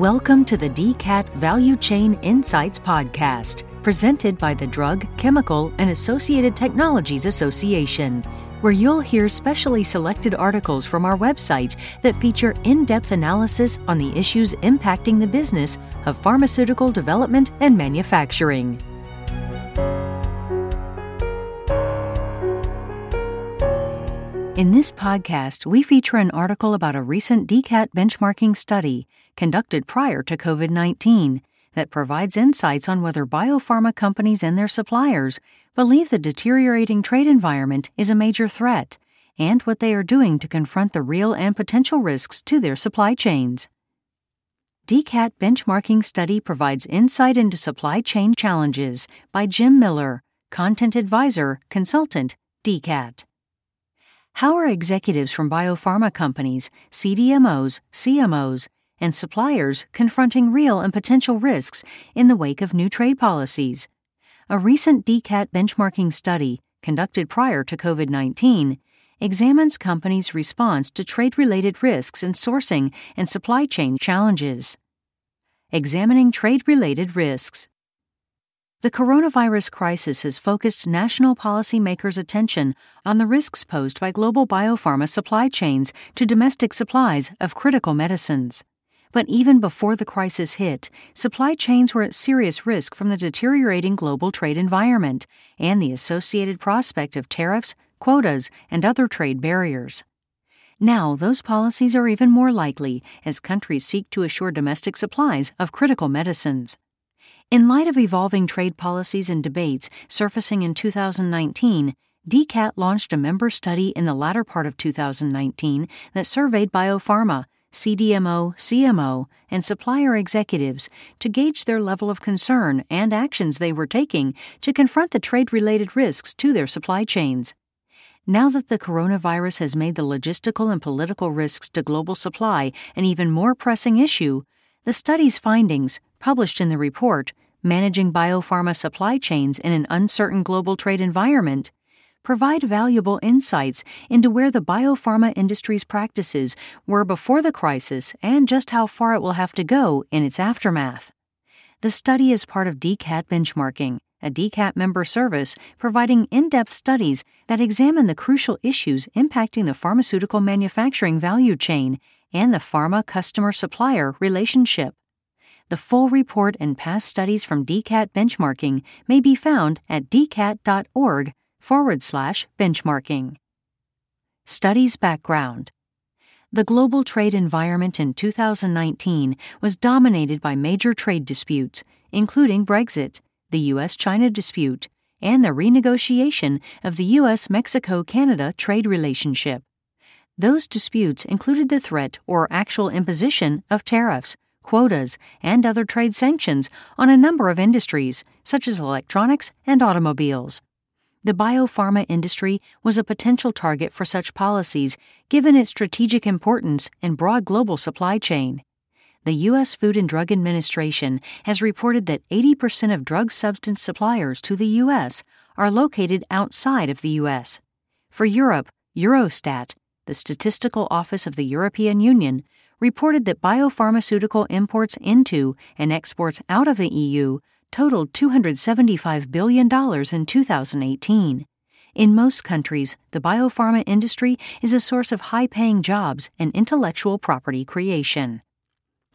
Welcome to the DCAT Value Chain Insights Podcast, presented by the Drug, Chemical, and Associated Technologies Association, where you'll hear specially selected articles from our website that feature in depth analysis on the issues impacting the business of pharmaceutical development and manufacturing. In this podcast, we feature an article about a recent DCAT benchmarking study conducted prior to COVID 19 that provides insights on whether biopharma companies and their suppliers believe the deteriorating trade environment is a major threat and what they are doing to confront the real and potential risks to their supply chains. DCAT benchmarking study provides insight into supply chain challenges by Jim Miller, Content Advisor, Consultant, DCAT. How are executives from biopharma companies, CDMOs, CMOs, and suppliers confronting real and potential risks in the wake of new trade policies? A recent DCAT benchmarking study, conducted prior to COVID 19, examines companies' response to trade related risks in sourcing and supply chain challenges. Examining trade related risks. The coronavirus crisis has focused national policymakers' attention on the risks posed by global biopharma supply chains to domestic supplies of critical medicines. But even before the crisis hit, supply chains were at serious risk from the deteriorating global trade environment and the associated prospect of tariffs, quotas, and other trade barriers. Now, those policies are even more likely as countries seek to assure domestic supplies of critical medicines. In light of evolving trade policies and debates surfacing in 2019, DCAT launched a member study in the latter part of 2019 that surveyed biopharma, CDMO, CMO, and supplier executives to gauge their level of concern and actions they were taking to confront the trade related risks to their supply chains. Now that the coronavirus has made the logistical and political risks to global supply an even more pressing issue, the study's findings, published in the report, Managing Biopharma Supply Chains in an Uncertain Global Trade Environment, provide valuable insights into where the biopharma industry's practices were before the crisis and just how far it will have to go in its aftermath. The study is part of DCAT benchmarking, a DCAT member service providing in depth studies that examine the crucial issues impacting the pharmaceutical manufacturing value chain and the pharma customer supplier relationship. The full report and past studies from DCAT benchmarking may be found at dcat.org forward slash benchmarking. Studies background The global trade environment in 2019 was dominated by major trade disputes, including Brexit, the U.S. China dispute, and the renegotiation of the U.S. Mexico Canada trade relationship. Those disputes included the threat or actual imposition of tariffs quotas, and other trade sanctions on a number of industries, such as electronics and automobiles. The biopharma industry was a potential target for such policies given its strategic importance and broad global supply chain. The U.S. Food and Drug Administration has reported that 80% of drug substance suppliers to the U.S. are located outside of the U.S. For Europe, Eurostat, the Statistical Office of the European Union, reported that biopharmaceutical imports into and exports out of the EU totaled $275 billion in 2018. In most countries, the biopharma industry is a source of high paying jobs and intellectual property creation.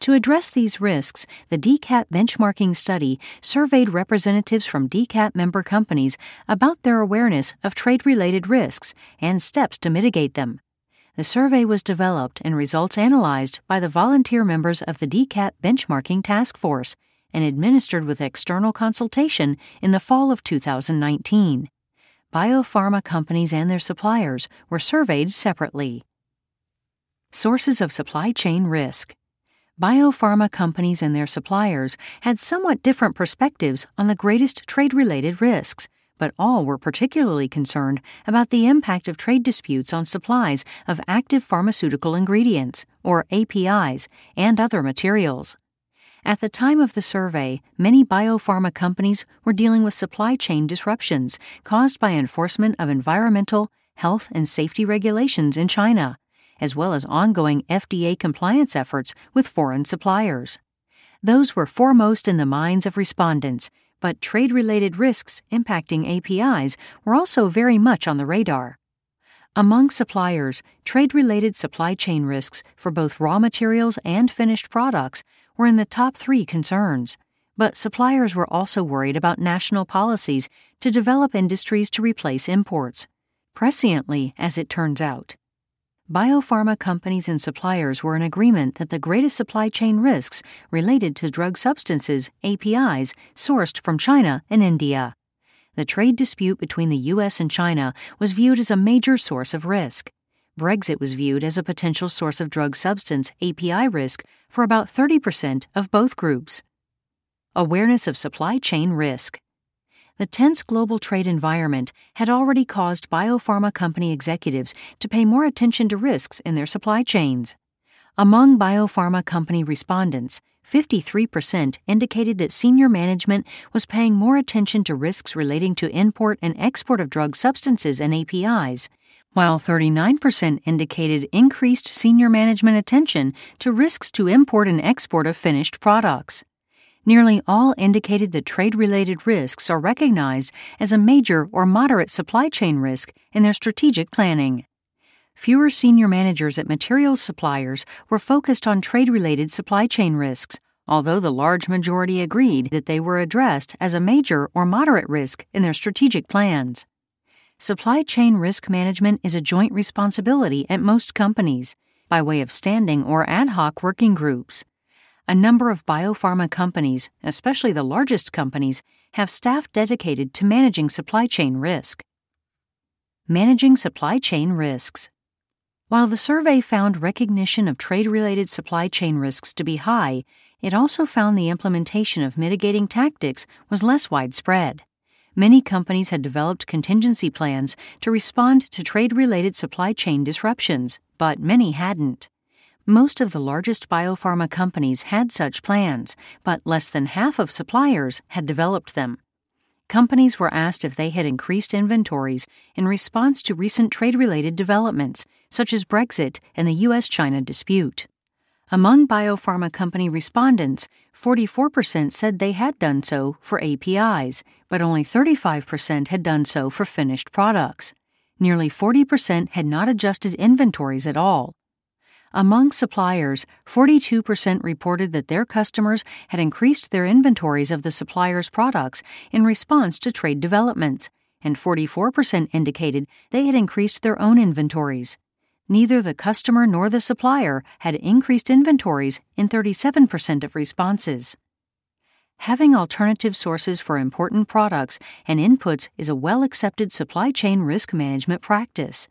To address these risks, the DCAT benchmarking study surveyed representatives from DCAT member companies about their awareness of trade related risks and steps to mitigate them. The survey was developed and results analyzed by the volunteer members of the DCAT Benchmarking Task Force and administered with external consultation in the fall of 2019. Biopharma companies and their suppliers were surveyed separately. Sources of supply chain risk. Biopharma companies and their suppliers had somewhat different perspectives on the greatest trade related risks but all were particularly concerned about the impact of trade disputes on supplies of active pharmaceutical ingredients, or APIs, and other materials. At the time of the survey, many biopharma companies were dealing with supply chain disruptions caused by enforcement of environmental, health, and safety regulations in China, as well as ongoing FDA compliance efforts with foreign suppliers. Those were foremost in the minds of respondents, but trade related risks impacting APIs were also very much on the radar. Among suppliers, trade related supply chain risks for both raw materials and finished products were in the top three concerns. But suppliers were also worried about national policies to develop industries to replace imports. Presciently, as it turns out. Biopharma companies and suppliers were in agreement that the greatest supply chain risks related to drug substances, APIs, sourced from China and India the trade dispute between the U.S. and China was viewed as a major source of risk. Brexit was viewed as a potential source of drug substance API risk for about 30% of both groups. Awareness of supply chain risk. The tense global trade environment had already caused biopharma company executives to pay more attention to risks in their supply chains. Among biopharma company respondents, 53% indicated that senior management was paying more attention to risks relating to import and export of drug substances and APIs, while 39% indicated increased senior management attention to risks to import and export of finished products. Nearly all indicated that trade related risks are recognized as a major or moderate supply chain risk in their strategic planning fewer senior managers at materials suppliers were focused on trade related supply chain risks, although the large majority agreed that they were addressed as a major or moderate risk in their strategic plans. Supply chain risk management is a joint responsibility at most companies, by way of standing or ad hoc working groups. A number of biopharma companies, especially the largest companies, have staff dedicated to managing supply chain risk. Managing supply chain risks. While the survey found recognition of trade related supply chain risks to be high, it also found the implementation of mitigating tactics was less widespread. Many companies had developed contingency plans to respond to trade related supply chain disruptions, but many hadn't. Most of the largest biopharma companies had such plans, but less than half of suppliers had developed them companies were asked if they had increased inventories in response to recent trade related developments, such as Brexit and the U.S. China dispute. Among biopharma company respondents, 44% said they had done so for APIs, but only 35% had done so for finished products. Nearly 40% had not adjusted inventories at all. Among suppliers, 42% reported that their customers had increased their inventories of the supplier's products in response to trade developments, and 44% indicated they had increased their own inventories. Neither the customer nor the supplier had increased inventories in 37% of responses. Having alternative sources for important products and inputs is a well accepted supply chain risk management practice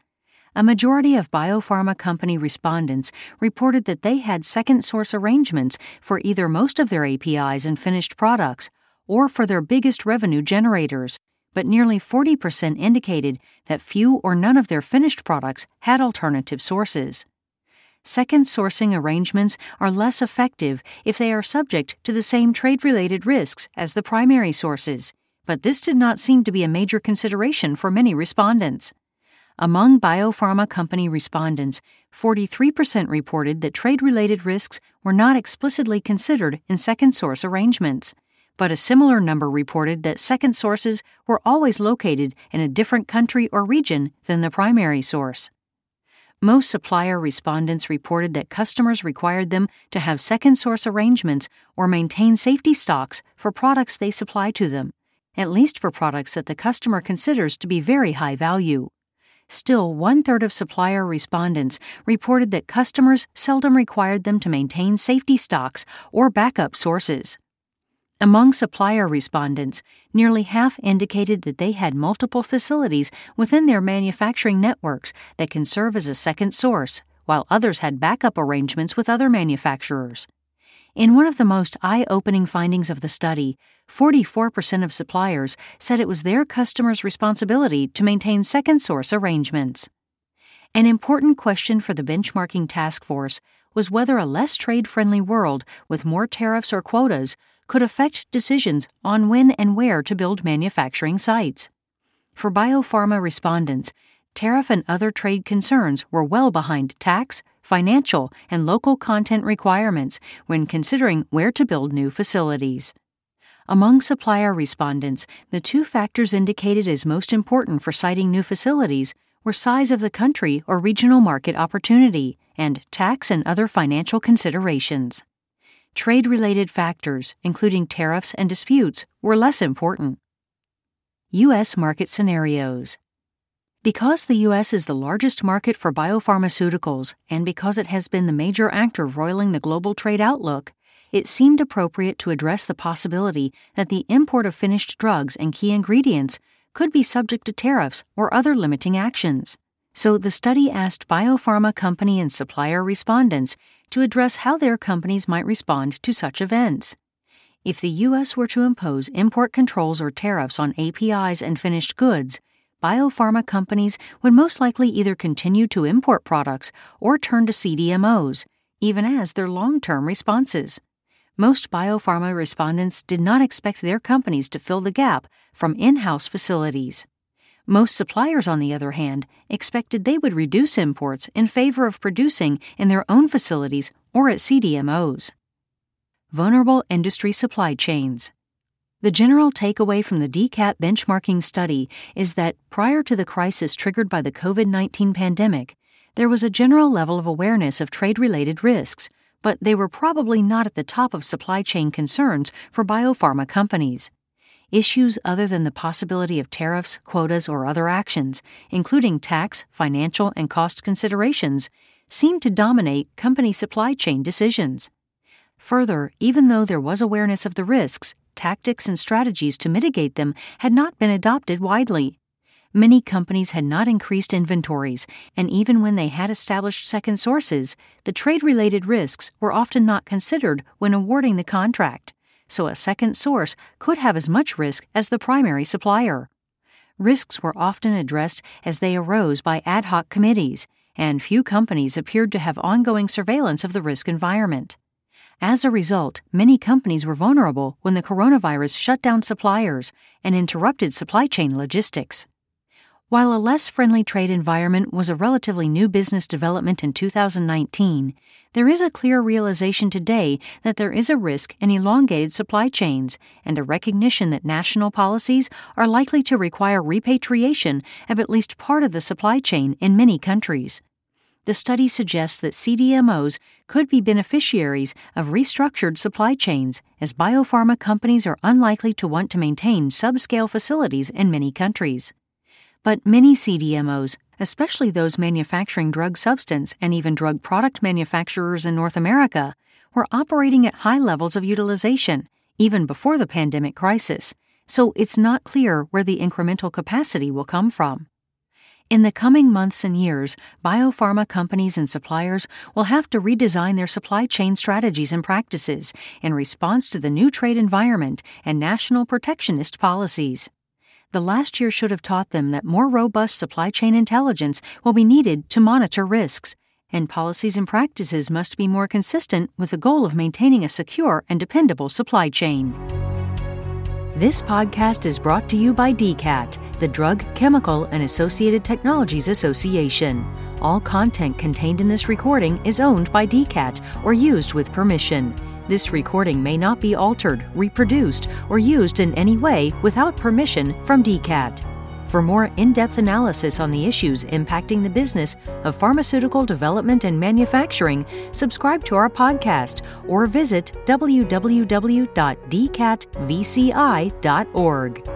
a majority of biopharma company respondents reported that they had second source arrangements for either most of their APIs and finished products or for their biggest revenue generators, but nearly 40% indicated that few or none of their finished products had alternative sources. Second sourcing arrangements are less effective if they are subject to the same trade related risks as the primary sources, but this did not seem to be a major consideration for many respondents. Among biopharma company respondents, 43% reported that trade related risks were not explicitly considered in second source arrangements, but a similar number reported that second sources were always located in a different country or region than the primary source. Most supplier respondents reported that customers required them to have second source arrangements or maintain safety stocks for products they supply to them, at least for products that the customer considers to be very high value. Still, one third of supplier respondents reported that customers seldom required them to maintain safety stocks or backup sources. Among supplier respondents, nearly half indicated that they had multiple facilities within their manufacturing networks that can serve as a second source, while others had backup arrangements with other manufacturers. In one of the most eye opening findings of the study, 44% of suppliers said it was their customers' responsibility to maintain second source arrangements. An important question for the benchmarking task force was whether a less trade friendly world with more tariffs or quotas could affect decisions on when and where to build manufacturing sites. For biopharma respondents, tariff and other trade concerns were well behind tax, financial, and local content requirements when considering where to build new facilities. Among supplier respondents, the two factors indicated as most important for siting new facilities were size of the country or regional market opportunity and tax and other financial considerations. Trade related factors, including tariffs and disputes, were less important. U.S. market scenarios. Because the U.S. is the largest market for biopharmaceuticals and because it has been the major actor roiling the global trade outlook, it seemed appropriate to address the possibility that the import of finished drugs and key ingredients could be subject to tariffs or other limiting actions. So the study asked biopharma company and supplier respondents to address how their companies might respond to such events. If the U.S. were to impose import controls or tariffs on APIs and finished goods, biopharma companies would most likely either continue to import products or turn to CDMOs, even as their long term responses. Most biopharma respondents did not expect their companies to fill the gap from in house facilities. Most suppliers, on the other hand, expected they would reduce imports in favor of producing in their own facilities or at CDMOs. Vulnerable industry supply chains. The general takeaway from the DCAT benchmarking study is that prior to the crisis triggered by the COVID 19 pandemic, there was a general level of awareness of trade related risks, but they were probably not at the top of supply chain concerns for biopharma companies. Issues other than the possibility of tariffs, quotas, or other actions, including tax, financial, and cost considerations, seemed to dominate company supply chain decisions. Further, even though there was awareness of the risks, tactics and strategies to mitigate them had not been adopted widely. Many companies had not increased inventories, and even when they had established second sources, the trade related risks were often not considered when awarding the contract, so a second source could have as much risk as the primary supplier. Risks were often addressed as they arose by ad hoc committees, and few companies appeared to have ongoing surveillance of the risk environment. As a result, many companies were vulnerable when the coronavirus shut down suppliers and interrupted supply chain logistics. While a less friendly trade environment was a relatively new business development in 2019, there is a clear realization today that there is a risk in elongated supply chains and a recognition that national policies are likely to require repatriation of at least part of the supply chain in many countries the study suggests that CDMOs could be beneficiaries of restructured supply chains, as biopharma companies are unlikely to want to maintain subscale facilities in many countries. But many CDMOs, especially those manufacturing drug substance and even drug product manufacturers in North America, were operating at high levels of utilization, even before the pandemic crisis, so it's not clear where the incremental capacity will come from. In the coming months and years, biopharma companies and suppliers will have to redesign their supply chain strategies and practices in response to the new trade environment and national protectionist policies. The last year should have taught them that more robust supply chain intelligence will be needed to monitor risks, and policies and practices must be more consistent with the goal of maintaining a secure and dependable supply chain. This podcast is brought to you by DCAT, the Drug, Chemical, and Associated Technologies Association. All content contained in this recording is owned by DCAT or used with permission. This recording may not be altered, reproduced, or used in any way without permission from DCAT. For more in depth analysis on the issues impacting the business of pharmaceutical development and manufacturing, subscribe to our podcast or visit www.dcatvci.org.